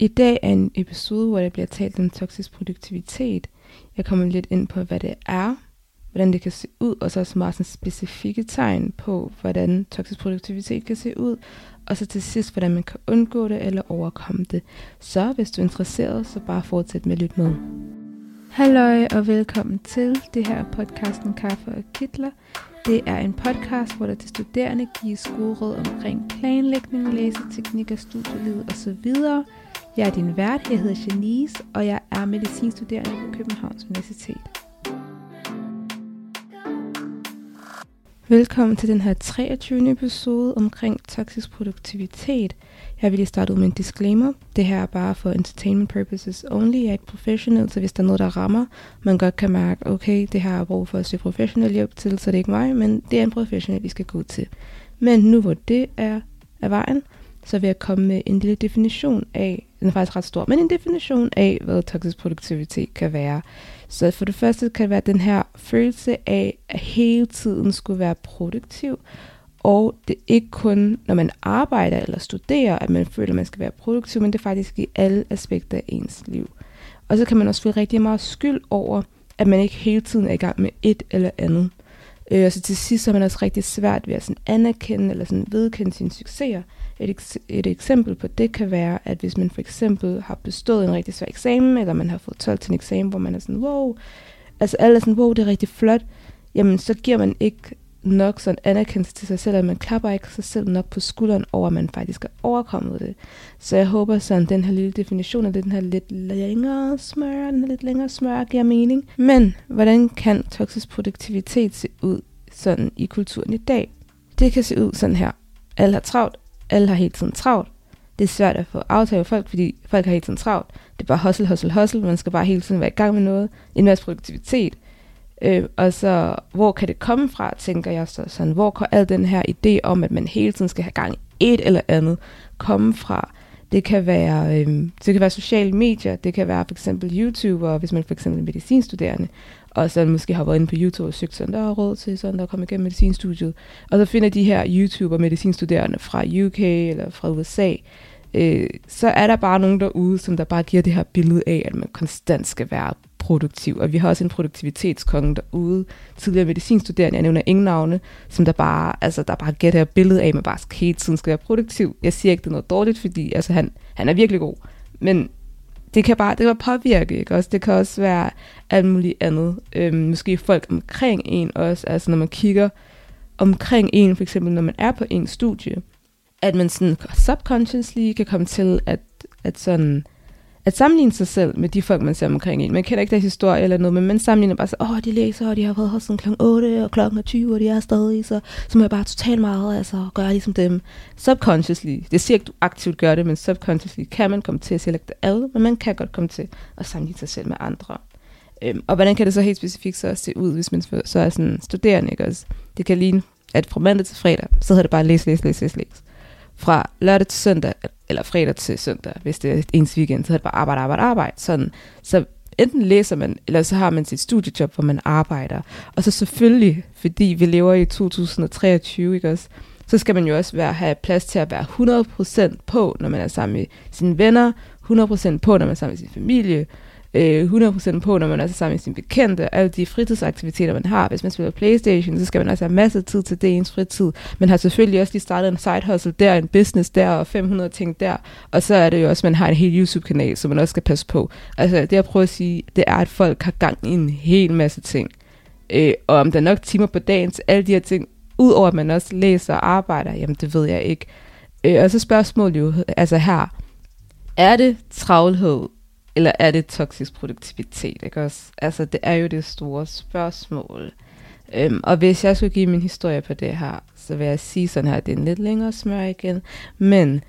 I dag er en episode, hvor der bliver talt om toksisk produktivitet. Jeg kommer lidt ind på, hvad det er, hvordan det kan se ud, og så også meget sådan specifikke tegn på, hvordan toksisk produktivitet kan se ud, og så til sidst, hvordan man kan undgå det eller overkomme det. Så hvis du er interesseret, så bare fortsæt med at lytte med. Halløj og velkommen til det her podcasten Kaffe og Kitler. Det er en podcast, hvor der til studerende gives gode råd omkring planlægning, læseteknikker, studielivet osv. Jeg er din vært, jeg hedder Janice, og jeg er medicinstuderende på Københavns Universitet. Velkommen til den her 23. episode omkring toksisk produktivitet. Jeg vil lige starte ud med en disclaimer. Det her er bare for entertainment purposes only. Jeg er ikke professional, så hvis der er noget, der rammer, man godt kan mærke, okay, det her er brug for at se professionel hjælp til, så det er ikke mig, men det er en professionel, vi skal gå til. Men nu hvor det er af vejen, så vil jeg komme med en lille definition af, den er faktisk ret stor, men en definition af, hvad toksisk produktivitet kan være. Så for det første kan det være den her følelse af, at hele tiden skulle være produktiv, og det er ikke kun, når man arbejder eller studerer, at man føler, at man skal være produktiv, men det er faktisk i alle aspekter af ens liv. Og så kan man også føle rigtig meget skyld over, at man ikke hele tiden er i gang med et eller andet. Øh, og så til sidst så er man også rigtig svært ved at sådan anerkende eller sådan vedkende sine succeser. Et, et eksempel på det kan være, at hvis man for eksempel har bestået en rigtig svær eksamen, eller man har fået 12 til en eksamen, hvor man er sådan, wow, altså alle er sådan, wow, det er rigtig flot, jamen så giver man ikke nok sådan anerkendelse til sig selv, at man klapper ikke sig selv nok på skulderen over, at man faktisk er overkommet det. Så jeg håber sådan, den her lille definition af den her lidt længere smør, den her lidt længere smør giver mening. Men hvordan kan toksisk produktivitet se ud sådan i kulturen i dag? Det kan se ud sådan her. Alle har travlt, alle har hele tiden travlt. Det er svært at få aftale folk, fordi folk har hele tiden travlt. Det er bare hustle, hustle, hustle. Man skal bare hele tiden være i gang med noget. En masse produktivitet. Øh, og så, hvor kan det komme fra, tænker jeg så sådan. Hvor kan al den her idé om, at man hele tiden skal have gang i et eller andet, komme fra? Det kan være, øh, det kan være sociale medier, det kan være for eksempel YouTuber, hvis man for eksempel er medicinstuderende, og så måske har været inde på YouTube og søgt sådan, der er råd til sådan, der kommer igennem medicinstudiet. Og så finder de her YouTuber medicinstuderende fra UK eller fra USA, øh, så er der bare nogen derude, som der bare giver det her billede af, at man konstant skal være produktiv. Og vi har også en produktivitetskonge derude, tidligere medicinstuderende, jeg nævner ingen navne, som der bare, altså, der bare gætter et billede af, at man bare hele tiden skal være produktiv. Jeg siger ikke, det er noget dårligt, fordi altså, han, han er virkelig god. Men det kan bare det kan bare påvirke, ikke? Også, det kan også være alt muligt andet. Øhm, måske folk omkring en også, altså når man kigger omkring en, for eksempel når man er på en studie, at man sådan subconsciously kan komme til at, at sådan at sammenligne sig selv med de folk, man ser omkring en. Man kender ikke deres historie eller noget, men man sammenligner bare så, åh, oh, de læser, og de har været her sådan kl. 8 og klokken 20, og de er stadig, så, så må jeg bare totalt meget, altså, gøre ligesom dem. Subconsciously, det siger ikke, du aktivt gør det, men subconsciously kan man komme til at selekte alle, men man kan godt komme til at sammenligne sig selv med andre. Øhm, og hvordan kan det så helt specifikt så se ud, hvis man så er sådan studerende, ikke også? Det kan ligne, at fra mandag til fredag, så hedder det bare læs, læs, læs, læs, læs. Fra lørdag til søndag, eller fredag til søndag, hvis det er ens weekend, så er det bare arbejde, arbejde, arbejde. Sådan. Så enten læser man, eller så har man sit studiejob, hvor man arbejder. Og så selvfølgelig, fordi vi lever i 2023, ikke også, så skal man jo også være, have plads til at være 100% på, når man er sammen med sine venner, 100% på, når man er sammen med sin familie, øh, 100% på, når man er sammen med sine bekendte, alle de fritidsaktiviteter, man har. Hvis man spiller Playstation, så skal man også have masser af tid til det ens fritid. Man har selvfølgelig også lige startet en side hustle der, en business der, og 500 ting der. Og så er det jo også, at man har en hel YouTube-kanal, som man også skal passe på. Altså det jeg prøver at sige, det er, at folk har gang i en hel masse ting. Øh, og om der er nok timer på dagen til alle de her ting, udover at man også læser og arbejder, jamen det ved jeg ikke. Øh, og så spørgsmålet jo, altså her, er det travlhed, eller er det toksisk produktivitet, ikke også? Altså, det er jo det store spørgsmål. Øhm, og hvis jeg skulle give min historie på det her, så vil jeg sige sådan her, det er en lidt længere smør igen, men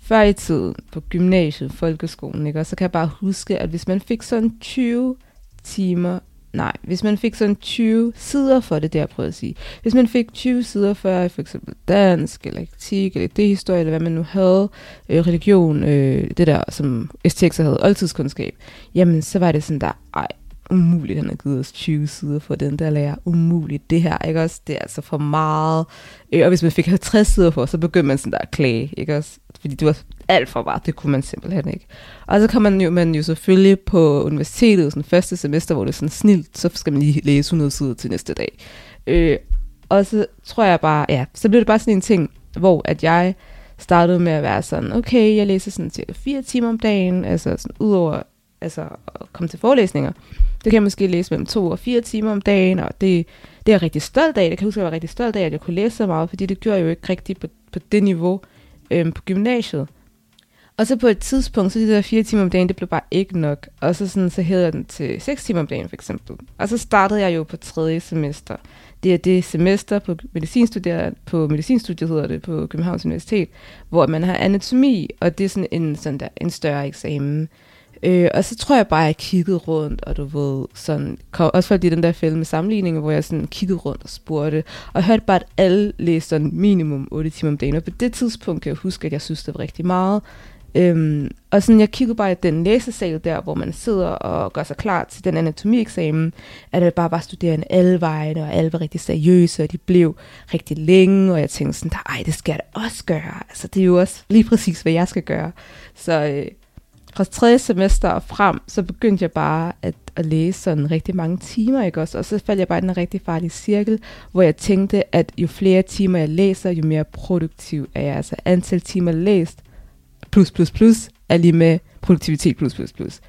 før i tiden på gymnasiet, folkeskolen, ikke, også, så kan jeg bare huske, at hvis man fik sådan 20 timer Nej, hvis man fik sådan 20 sider for det, der jeg prøvede at sige. Hvis man fik 20 sider for for eksempel dansk, eller etik, eller det historie, eller hvad man nu havde, øh, religion, øh, det der, som STX havde, oldtidskundskab, jamen så var det sådan der, ej, umuligt, han har givet os 20 sider for den der lærer. Umuligt, det her, ikke også? Det er altså for meget. Øh, og hvis man fik 50 sider for, så begyndte man sådan der at klage, ikke også? Fordi det var alt for meget, det kunne man simpelthen ikke. Og så kommer man jo, man jo selvfølgelig på universitetet, sådan første semester, hvor det er sådan snilt, så skal man lige læse 100 sider til næste dag. Øh, og så tror jeg bare, ja, så blev det bare sådan en ting, hvor at jeg startede med at være sådan, okay, jeg læser sådan cirka fire timer om dagen, altså sådan udover altså at komme til forelæsninger. Det kan jeg måske læse mellem to og fire timer om dagen, og det, det er jeg rigtig stolt af. Det kan jeg huske, at jeg var rigtig stolt af, at jeg kunne læse så meget, fordi det gjorde jeg jo ikke rigtigt på, på det niveau øhm, på gymnasiet. Og så på et tidspunkt, så de der fire timer om dagen, det blev bare ikke nok. Og så, sådan, så hedder den til 6 timer om dagen, for eksempel. Og så startede jeg jo på tredje semester. Det er det semester på medicinstudiet, på medicinstudiet hedder det, på Københavns Universitet, hvor man har anatomi, og det er sådan en, sådan der, en større eksamen. Øh, og så tror jeg bare, at jeg kiggede rundt, og du ved, sådan, kom, også fordi den der film med sammenligninger, hvor jeg sådan kiggede rundt og spurgte, og hørte bare, at alle læste sådan minimum 8 timer om dagen, og på det tidspunkt kan jeg huske, at jeg synes, det var rigtig meget. Øhm, og sådan, jeg kiggede bare i den læsesal der, hvor man sidder og gør sig klar til den anatomieksamen, at det bare var studerende alle vejene, og alle var rigtig seriøse, og de blev rigtig længe, og jeg tænkte sådan, ej, det skal jeg da også gøre. Altså, det er jo også lige præcis, hvad jeg skal gøre. Så øh, fra tredje semester og frem, så begyndte jeg bare at, at læse sådan rigtig mange timer, ikke også? Og så faldt jeg bare i en rigtig farlig cirkel, hvor jeg tænkte, at jo flere timer jeg læser, jo mere produktiv er jeg. Altså antal timer læst, plus plus plus, er lige med produktivitet plus plus plus.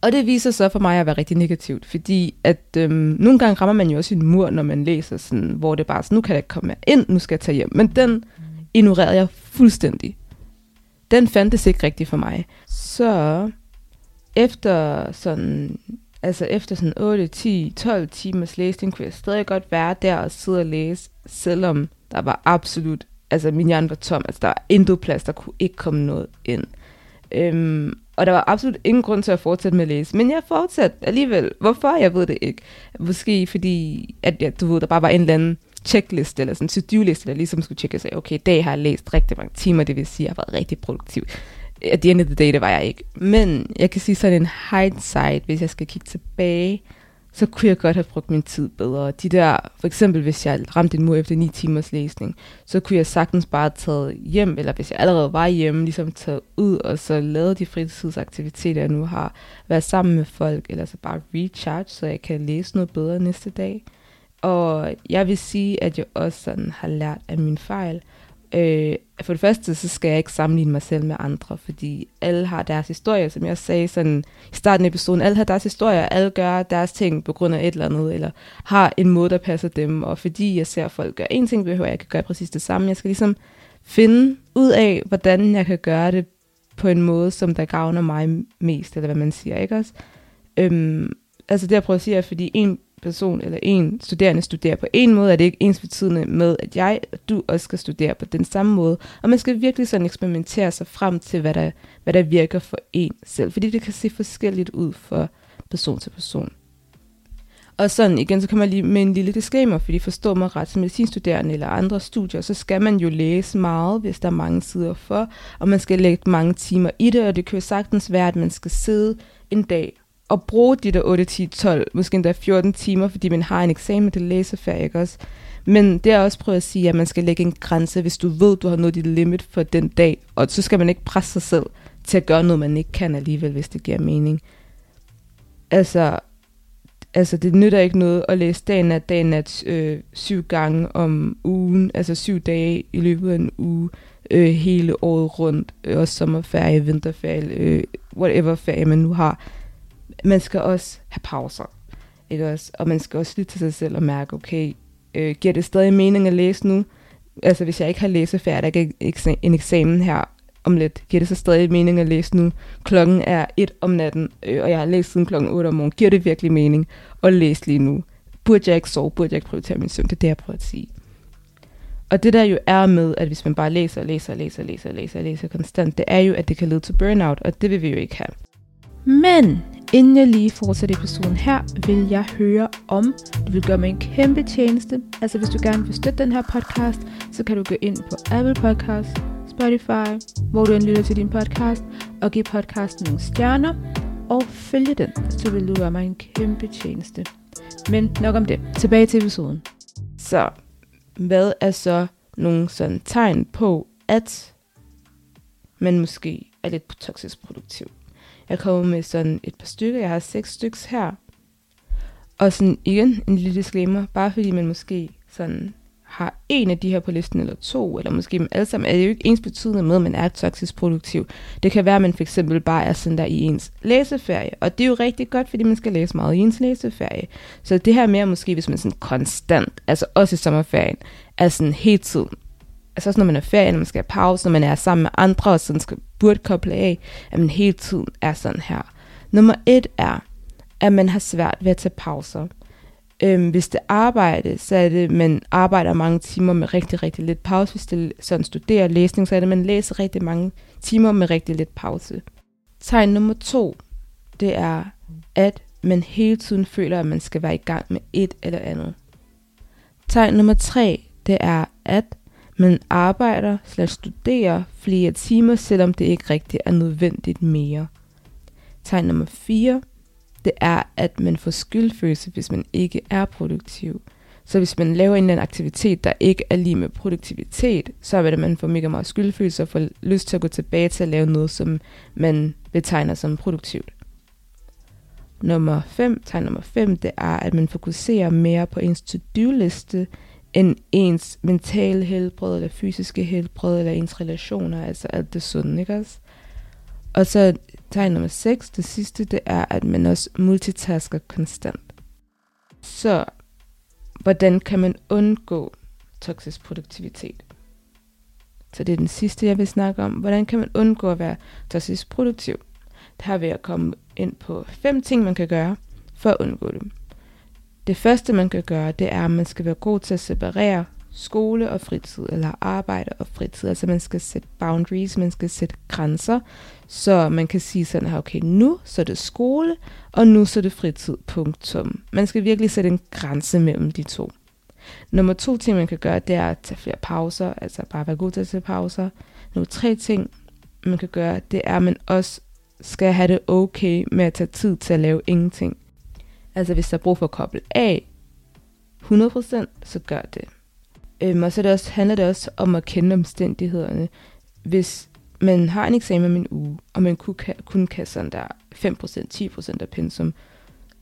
Og det viser så for mig at være rigtig negativt, fordi at øhm, nogle gange rammer man jo også en mur, når man læser sådan, hvor det bare sådan, nu kan jeg ikke komme ind, nu skal jeg tage hjem. Men den ignorerede jeg fuldstændig den fandtes ikke rigtigt for mig. Så efter sådan, altså efter sådan 8, 10, 12 timers læsning, kunne jeg stadig godt være der og sidde og læse, selvom der var absolut, altså min hjerne var tom, altså der var intet plads, der kunne ikke komme noget ind. Øhm, og der var absolut ingen grund til at fortsætte med at læse. Men jeg fortsatte alligevel. Hvorfor? Jeg ved det ikke. Måske fordi, at ja, du ved, der bare var en eller anden checkliste, eller sådan en to-do-liste, der ligesom skulle tjekke sig, okay, i dag har jeg læst rigtig mange timer, det vil sige, at jeg har været rigtig produktiv. At the end of the day, det var jeg ikke. Men jeg kan sige sådan en hindsight, hvis jeg skal kigge tilbage, så kunne jeg godt have brugt min tid bedre. De der, for eksempel hvis jeg ramte en mur efter 9 timers læsning, så kunne jeg sagtens bare tage hjem, eller hvis jeg allerede var hjemme, ligesom tage ud og så lave de fritidsaktiviteter, jeg nu har, været sammen med folk, eller så bare recharge, så jeg kan læse noget bedre næste dag. Og jeg vil sige, at jeg også sådan har lært af min fejl. Øh, for det første, så skal jeg ikke sammenligne mig selv med andre, fordi alle har deres historie, som jeg sagde sådan, i starten af episoden. Alle har deres historie, alle gør deres ting på grund af et eller andet, eller har en måde, der passer dem. Og fordi jeg ser folk gøre en ting, behøver jeg ikke gøre præcis det samme. Jeg skal ligesom finde ud af, hvordan jeg kan gøre det på en måde, som der gavner mig mest, eller hvad man siger, ikke også? Øhm, altså det jeg prøver at sige er, fordi en person eller en studerende studerer på en måde, er det ikke ens betydende med, at jeg og du også skal studere på den samme måde. Og man skal virkelig sådan eksperimentere sig frem til, hvad der, hvad der virker for en selv. Fordi det kan se forskelligt ud for person til person. Og sådan igen, så kommer jeg lige med en lille disclaimer, fordi forstår mig ret som medicinstuderende eller andre studier, så skal man jo læse meget, hvis der er mange sider for, og man skal lægge mange timer i det, og det kan jo sagtens være, at man skal sidde en dag at bruge de der 8, 10, 12, måske endda 14 timer, fordi man har en eksamen til læsefag, ikke også? Men det er også prøvet at sige, at man skal lægge en grænse, hvis du ved, du har nået dit limit for den dag, og så skal man ikke presse sig selv til at gøre noget, man ikke kan alligevel, hvis det giver mening. Altså, altså det nytter ikke noget at læse dagen af dagen af øh, syv gange om ugen, altså syv dage i løbet af en uge, øh, hele året rundt, øh, også sommerferie, vinterferie, øh, whatever ferie man nu har man skal også have pauser. Ikke også? Og man skal også lytte til sig selv og mærke, okay, øh, giver det stadig mening at læse nu? Altså hvis jeg ikke har læsefærdig, ikke en eksamen her om lidt, giver det så stadig mening at læse nu? Klokken er et om natten, øh, og jeg har læst siden klokken 8 om morgenen. Giver det virkelig mening at læse lige nu? Burde jeg ikke sove? Burde jeg ikke prioritere min søvn? Det er det, jeg prøver at sige. Og det der jo er med, at hvis man bare læser, og læser, og læser, og læser, og læser, læser konstant, det er jo, at det kan lede til burnout, og det vil vi jo ikke have. Men inden jeg lige fortsætter episoden her, vil jeg høre om, du vil gøre mig en kæmpe tjeneste. Altså hvis du gerne vil støtte den her podcast, så kan du gå ind på Apple Podcast, Spotify, hvor du end lytter til din podcast, og give podcasten nogle stjerner. og følge den, så vil du gøre mig en kæmpe tjeneste. Men nok om det. Tilbage til episoden. Så, hvad er så nogle sådan tegn på, at man måske er lidt toksisk produktiv? Jeg kommer med sådan et par stykker. Jeg har seks stykker her. Og sådan igen en lille disclaimer, bare fordi man måske sådan har en af de her på listen, eller to, eller måske dem alle sammen, er det jo ikke ens betydende med, at man er toksisk produktiv. Det kan være, at man for eksempel bare er sådan der i ens læseferie, og det er jo rigtig godt, fordi man skal læse meget i ens læseferie. Så det her mere måske, hvis man sådan konstant, altså også i sommerferien, er sådan hele tiden, altså også når man er ferie, når man skal have pause, når man er sammen med andre, og sådan skal, burde koble af, at man hele tiden er sådan her. Nummer et er, at man har svært ved at tage pauser. Øhm, hvis det arbejde, så er det, man arbejder mange timer med rigtig, rigtig lidt pause. Hvis det sådan studerer læsning, så er det, man læser rigtig mange timer med rigtig lidt pause. Tegn nummer to, det er, at man hele tiden føler, at man skal være i gang med et eller andet. Tegn nummer tre, det er, at man arbejder slash studerer flere timer, selvom det ikke rigtig er nødvendigt mere. Tegn nummer 4, det er, at man får skyldfølelse, hvis man ikke er produktiv. Så hvis man laver en eller anden aktivitet, der ikke er lige med produktivitet, så vil det, at man får mega meget skyldfølelse og får lyst til at gå tilbage til at lave noget, som man betegner som produktivt. Nummer 5, tegn nummer 5, det er, at man fokuserer mere på ens to-do-liste, end ens mentale helbred, eller fysiske helbred, eller ens relationer, altså alt det sunde, ikke også? Og så tegn nummer 6, det sidste, det er, at man også multitasker konstant. Så, hvordan kan man undgå toksisk produktivitet? Så det er den sidste, jeg vil snakke om. Hvordan kan man undgå at være toksisk produktiv? Der vil jeg komme ind på fem ting, man kan gøre for at undgå det. Det første, man kan gøre, det er, at man skal være god til at separere skole og fritid, eller arbejde og fritid. Altså man skal sætte boundaries, man skal sætte grænser, så man kan sige sådan her, okay, nu så er det skole, og nu så er det fritid, punktum. Man skal virkelig sætte en grænse mellem de to. Nummer to ting, man kan gøre, det er at tage flere pauser, altså bare være god til at tage pauser. Nummer tre ting, man kan gøre, det er, at man også skal have det okay med at tage tid til at lave ingenting. Altså hvis der er brug for at koble af 100%, så gør det. Øhm, og så det også, handler det også om at kende omstændighederne. Hvis man har en eksamen om en uge, og man kun kan, kun kan sådan der 5%, 10% af pensum,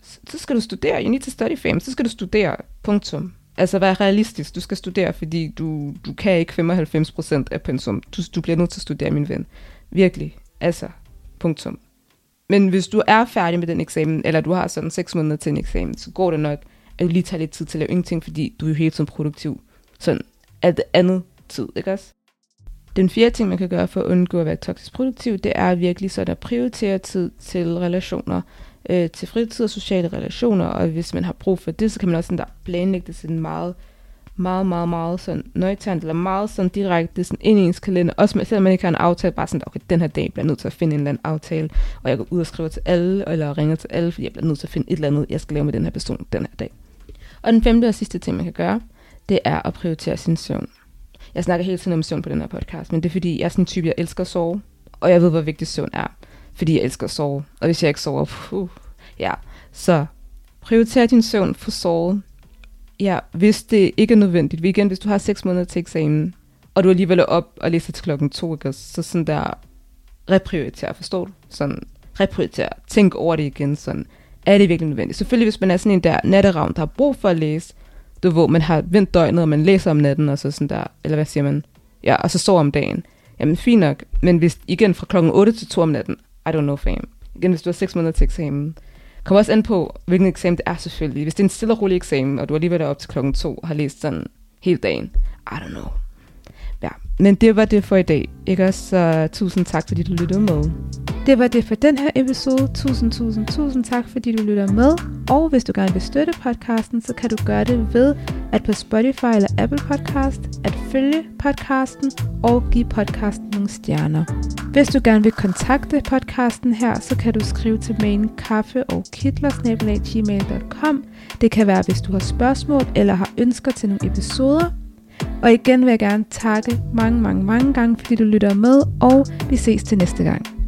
så skal du studere. You need to study fame. Så skal du studere. Punktum. Altså vær realistisk. Du skal studere, fordi du, du kan ikke 95% af pensum. Du, du bliver nødt til at studere, min ven. Virkelig. Altså, punktum. Men hvis du er færdig med den eksamen, eller du har sådan 6 måneder til en eksamen, så går det nok, at du lige tager lidt tid til at lave ingenting, fordi du er jo hele tiden produktiv. Sådan det andet tid, ikke også? Den fjerde ting, man kan gøre for at undgå at være toksisk produktiv, det er virkelig sådan at prioritere tid til relationer, øh, til fritid og sociale relationer, og hvis man har brug for det, så kan man også sådan der planlægge det sådan meget meget, meget, meget sådan nøjtant, eller meget sådan direkte sådan ind i ens kalender. Også med, selvom man ikke har en aftale, bare sådan, okay, den her dag bliver jeg nødt til at finde en eller anden aftale, og jeg går ud og skriver til alle, eller ringer til alle, fordi jeg bliver nødt til at finde et eller andet, jeg skal lave med den her person den her dag. Og den femte og sidste ting, man kan gøre, det er at prioritere sin søvn. Jeg snakker hele tiden om søvn på den her podcast, men det er fordi, jeg er sådan en type, jeg elsker at sove, og jeg ved, hvor vigtig søvn er, fordi jeg elsker at sove. Og hvis jeg ikke sover, puh, ja. Så prioriter din søvn for sovet, Ja, hvis det ikke er nødvendigt. Igen, hvis du har 6 måneder til eksamen, og du alligevel er op og læser til klokken 2, ikke? så sådan der, reprioritere, forstår du? Sådan, reprioritere, tænk over det igen, sådan, er det virkelig nødvendigt? Selvfølgelig, hvis man er sådan en der natteravn, der har brug for at læse, du hvor man har vendt døgnet, og man læser om natten, og så sådan der, eller hvad siger man? Ja, og så sover om dagen. Jamen, fint nok. Men hvis igen fra klokken 8 til 2 om natten, I don't know fam. Igen, hvis du har 6 måneder til eksamen, kommer også an på, hvilken eksamen det er selvfølgelig. Hvis det er en stille og rolig eksamen, og du alligevel er op til klokken to og har læst sådan hele dagen, I don't know. Ja, men det var det for i dag. Ikke også? Så tusind tak, fordi du lyttede med. Det var det for den her episode. Tusind, tusind, tusind tak, fordi du lytter med. Og hvis du gerne vil støtte podcasten, så kan du gøre det ved at på Spotify eller Apple Podcast at følge podcasten og give podcasten nogle stjerner. Hvis du gerne vil kontakte podcasten her, så kan du skrive til mailen kaffe og kitler Det kan være, hvis du har spørgsmål eller har ønsker til nogle episoder. Og igen vil jeg gerne takke mange, mange, mange gange, fordi du lytter med, og vi ses til næste gang.